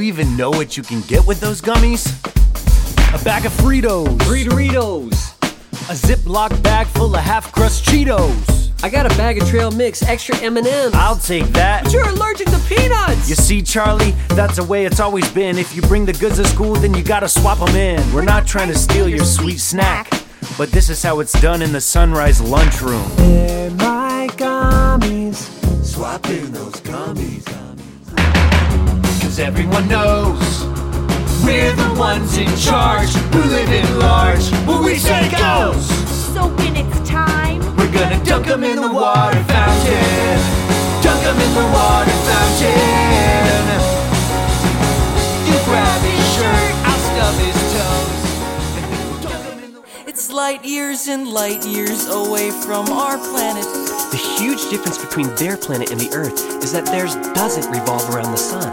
even know what you can get with those gummies? A bag of Fritos, Three Doritos. a Ziploc bag full of half crust Cheetos. I got a bag of trail mix, extra M&M's. I'll take that. But You're allergic to peanuts. You see, Charlie, that's the way it's always been. If you bring the goods to school, then you gotta swap them in. We're not trying to steal your sweet snack, but this is how it's done in the Sunrise lunchroom. They're my gummies. Cause everyone knows we're the ones in charge who live in large. Where we say goes. So when it's time, We're gonna dunk 'em in the water fountain. Dunk 'em in the water fountain. You grab his shirt, I'll stub his toes. Dunk 'em in the It's light years and light years away from our planet. The huge difference between their planet and the Earth is that theirs doesn't revolve around the sun.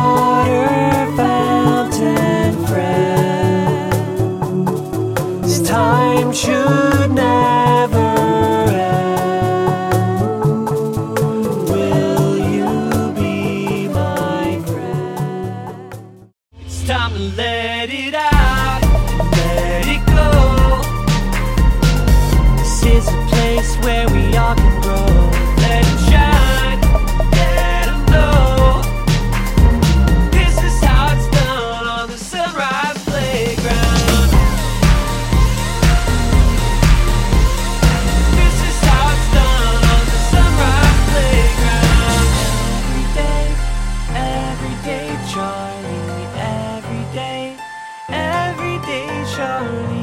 time should never end. Will you be my friend? It's time to let it out, journey